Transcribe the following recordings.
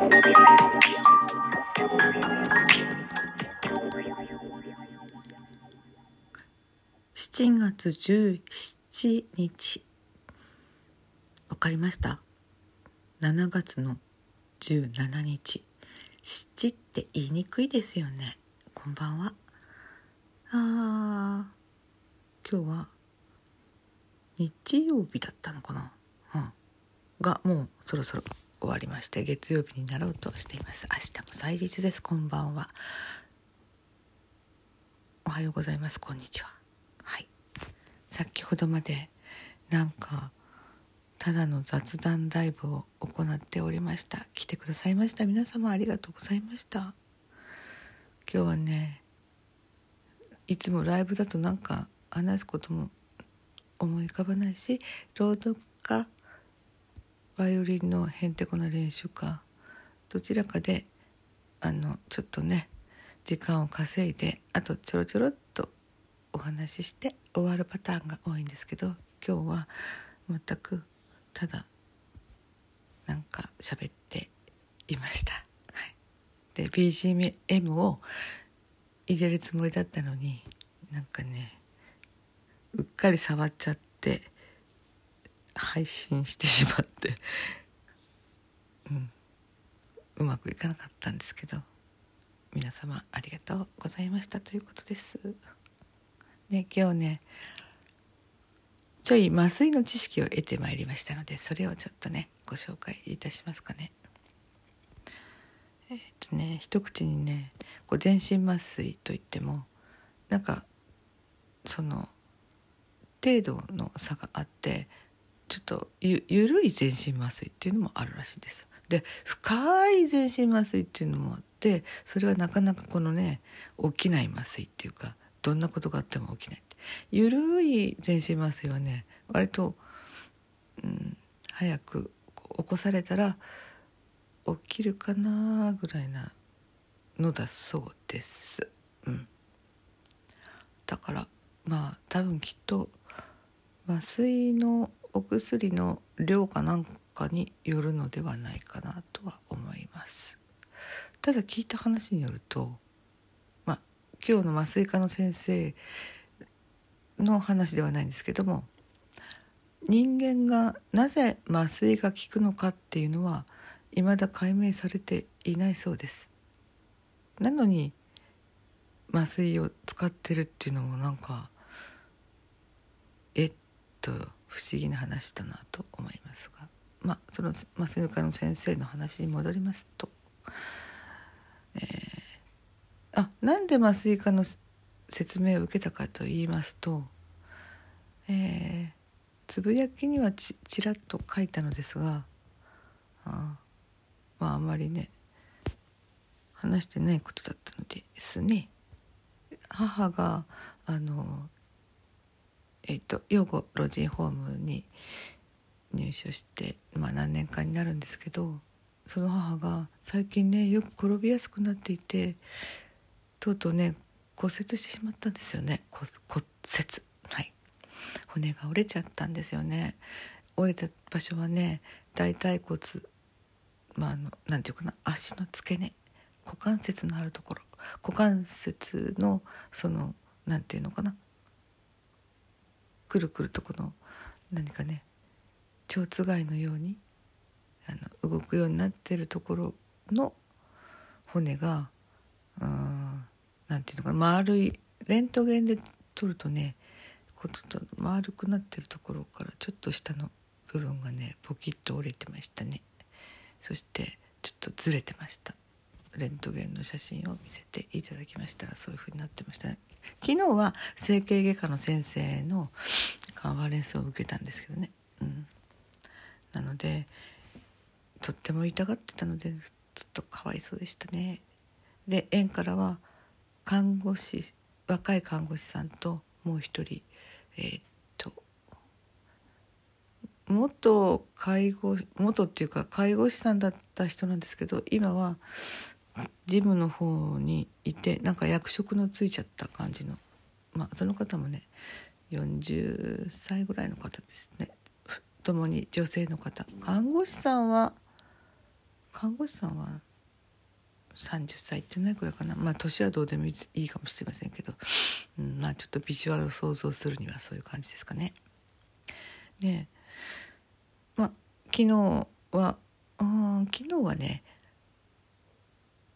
7月17日。わかりました？7月の17日。七って言いにくいですよね。こんばんは。あー。今日は日曜日だったのかな？うん。がもうそろそろ。終わりまして月曜日になろうとしています。明日も祭日です。こんばんは。おはようございます。こんにちは。はい。先ほどまでなんかただの雑談ライブを行っておりました。来てくださいました。皆様ありがとうございました。今日はねいつもライブだとなんか話すことも思い浮かばないし朗読かバイオリンのへんてこな練習かどちらかであのちょっとね時間を稼いであとちょろちょろっとお話しして終わるパターンが多いんですけど今日は全くただなんか喋っていました。はい、で BGM を入れるつもりだったのになんかねうっかり触っちゃって配信してしまってうんうまくいかなかったんですけど皆様ありがとうございましたということです。ね今日ねちょい麻酔の知識を得てまいりましたのでそれをちょっとねご紹介いたしますかね。えっ、とね一口にねこう全身麻酔といってもなんかその程度の差があってちょっとゆ緩い全身麻酔っていうのもあるらしいです。で深い全身麻酔っていうのもあってそれはなかなかこのね起きない麻酔っていうかどんなことがあっても起きない緩い全身麻酔はね割と、うん、早く起こされたら起きるかなぐらいなのだそうです。うん、だからまあ多分きっと麻酔のお薬の量かなんかによるのではないかなとは思います。ただ聞いた話によるとまあ今日の麻酔科の先生の話ではないんですけども人間がなぜ麻酔が効くのかっていうのは未だ解明されていないそうです。なのに麻酔を使ってるっていうのもなんかえっと不思議な話だなと思いますがまあその麻酔科の先生の話に戻りますと、えー、あなんで麻酔科の説明を受けたかと言いますと、えー、つぶやきにはちちらっと書いたのですがあまああんまりね話してないことだったのですね。母があのえっと養護老人ホームに入所して、まあ、何年かになるんですけどその母が最近ねよく転びやすくなっていてとうとうね骨折してしまったんですよね。骨折。はい。骨が折れちゃったんですよね。折れた場所はね大腿骨まああのなんていうかな足の付け根。股関節のあるところ。股関節のそのなんていうのかな。くるくるとこの何かね蝶番のようにあの動くようになってるところの骨がうんなんていうのかな丸いレントゲンで取るとねことと丸くなってるところからちょっと下の部分がねポキッと折れてましたね。そしてちょっとずれてました。レントゲンの写真を見せていただきましたらそういう風になってましたね。昨日は整形外科の先生のカンファレンスを受けたんですけどね、うん、なのでとっても痛がってたのでちょっとかわいそうでしたね。で園からは看護師若い看護師さんともう一人えー、っと元介護元っていうか介護士さんだった人なんですけど今はジムの方にいてなんか役職のついちゃった感じの。まあその方もね40歳ぐらいの方ですね。共に女性の方。看護師さんは看護師さんは30歳いってないくらいかな。まあ年はどうでもいいかもしれませんけど、うん、まあちょっとビジュアルを想像するにはそういう感じですかね。でまあ昨日はうん昨日はね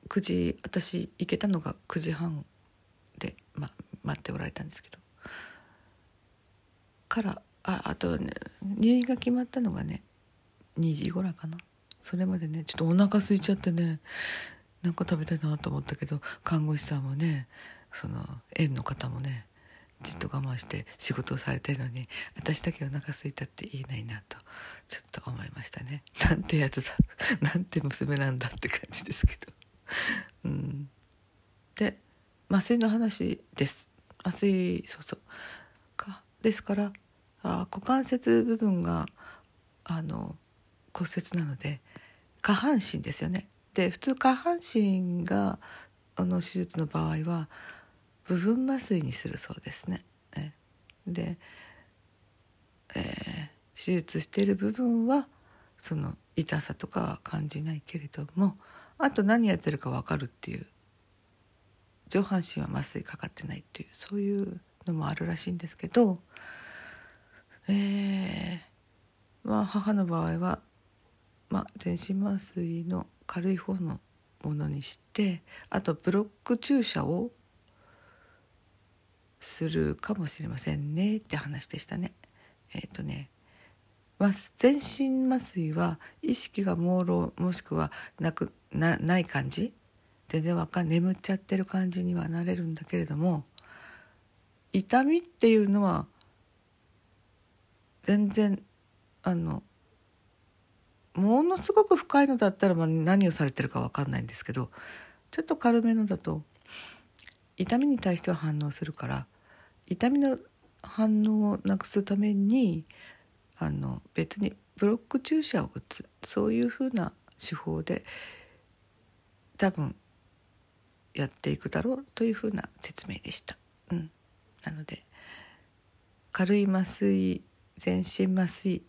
9時私行けたのが9時半で、ま、待っておられたんですけど。からああとね入院が決まったのがね2時ぐらかな。それまでねちょっとお腹空いちゃってねなんか食べたいなと思ったけど看護師さんもねその園の方もねじっと我慢して仕事をされてるのに私だけお腹空いたって言えないなとちょっと思いましたね。なんてやつだなんて娘なんだって感じですけど。うん。で麻酔の話です。麻酔そうそう。か。ですからあ股関節部分があの骨折なので下半身ですよね。で普通下半身があの手術の場合は部分麻酔にするそうですね。で、えー、手術している部分はその痛さとかは感じないけれどもあと何やってるか分かるっていう。上半身は麻酔かかってないっていう。そういうのもあるらしいんですけど、えー、まあ母の場合は、まあ、全身麻酔の軽い方のものにしてあとブロック注射をするかもしれませんねって話でしたね。えっ、ー、とね全身麻酔は意識が朦朧もしくはなくなない感じ？全然わかん眠っちゃってる感じにはなれるんだけれども痛みっていうのは全然あのものすごく深いのだったらまあ何をされてるか分かんないんですけどちょっと軽めのだと痛みに対しては反応するから痛みの反応をなくすためにあの別にブロック注射を打つそういうふうな手法で多分やっていくだろうというふうな説明でした。うん、なので軽い麻酔全身麻酔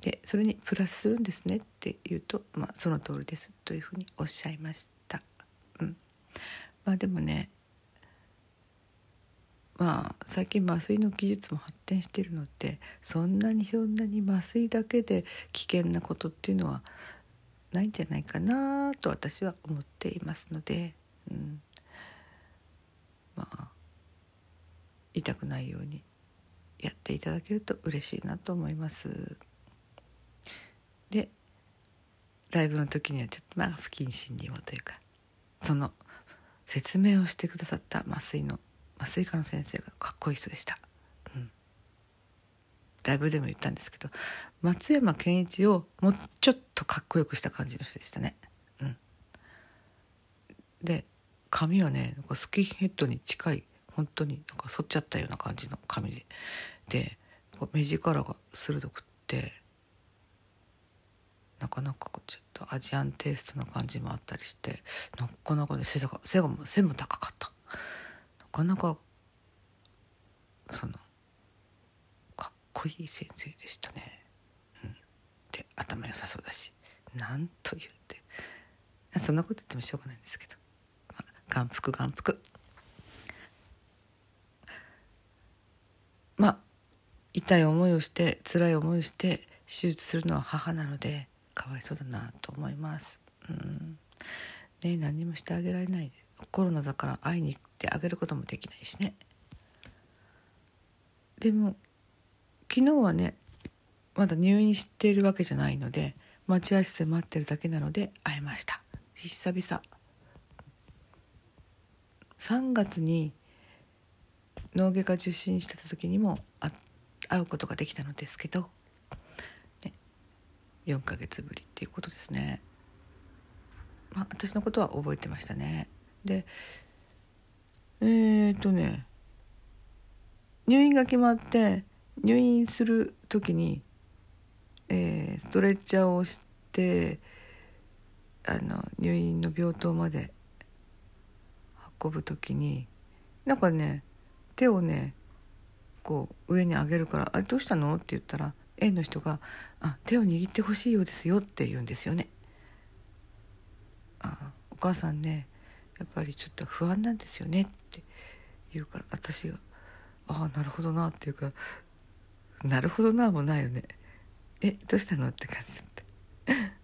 でそれにプラスするんですねって言うと、まあ、その通りですというふうにおっしゃいました。うん、まあでもねまあ最近麻酔の技術も発展しているのでそんなにそんなに麻酔だけで危険なことっていうのはないんじゃないかなと私は思っていますので、うん、まあ痛くないようにやっていただけると嬉しいなと思います。でライブの時にはちょっとまあ不謹慎にもというかその説明をしてくださった麻酔の麻酔科の先生がかっこいい人でした。うん、ライブでも言ったんですけど松山ケンイチをもうちょっとかっこよくした感じの人でしたね。うん、で髪はねなんかスキンヘッドに近い本当になんか反っちゃったような感じの髪でで目力が鋭くってなかなかちょっとアジアンテイストな感じもあったりしてなかなかね背が背背も高かったかなかそのかっこいい先生でしたね。うん、で頭良さそうだしなんと言って。そんなこと言ってもしょうがないんですけど、まあ、眼福眼福。まあ痛い思いをして辛い思いをして手術するのは母なのでかわいそうだなと思います。うん。ね何もしてあげられないコロナだから会いに行ってあげることもできないしね。でも昨日はねまだ入院しているわけじゃないので待合室で待ってるだけなので会えました久々3月に脳外科受診してた時にも会うことができたのですけどね4ヶ月ぶりっていうことですね。まあ、私のことは覚えてましたね。でえー、っとね入院が決まって入院する時に、えー、ストレッチャーをしてあの入院の病棟まで運ぶ時になんかね手をねこう上に上げるから「あれどうしたの?」って言ったら園の人が「あ手を握ってほしいようですよ」って言うんですよね。あお母さんねやっぱりちょっと不安なんですよね」って言うから私が「ああなるほどな」っていうか「なるほどな」もないよね「えどうしたの?」って感じだった。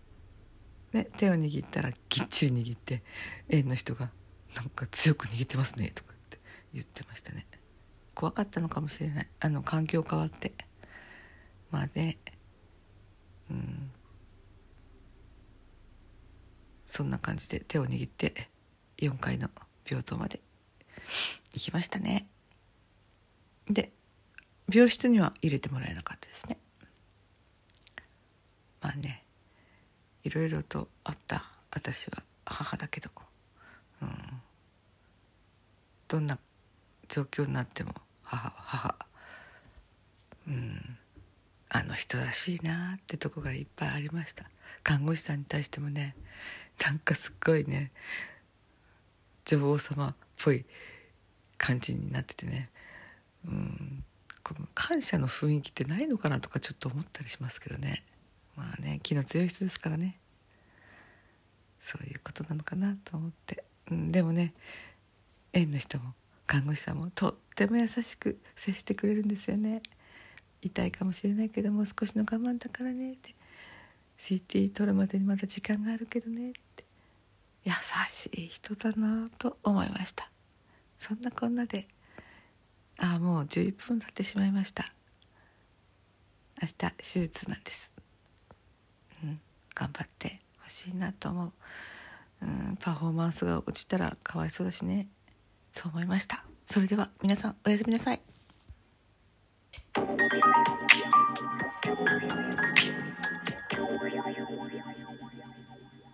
ね、手を握ったらぎっちり握って園の人が「なんか強く握ってますね」とかって言ってましたね。怖かったのかもしれない。あの環境変わって。まあね。うん。そんな感じで手を握って4階の病棟まで行きましたね。で病室には入れてもらえなかったですね。まあねいろいろとあった。私は母だけど、うん、どんな状況になっても母は母。うん。あの人らしいなってとこがいっぱいありました。看護師さんに対してもねなんかすっごいね女王様っぽい感じになっててね。うん。この感謝の雰囲気ってないのかなとかちょっと思ったりしますけどね。まあね気の強い人ですからね。そういうことなのかなと思って、うん、でもね園の人も看護師さんもとっても優しく接してくれるんですよね。痛いかもしれないけどもう少しの我慢だからねって。CT 取るまでにまだ時間があるけどねって。優しい人だなと思いました。そんなこんなであもう11分経ってしまいました。明日手術なんです、うん、頑張ってほしいなと思う、うん、パフォーマンスが落ちたらかわいそうだしね。そう思いました。それでは皆さんおやすみなさい。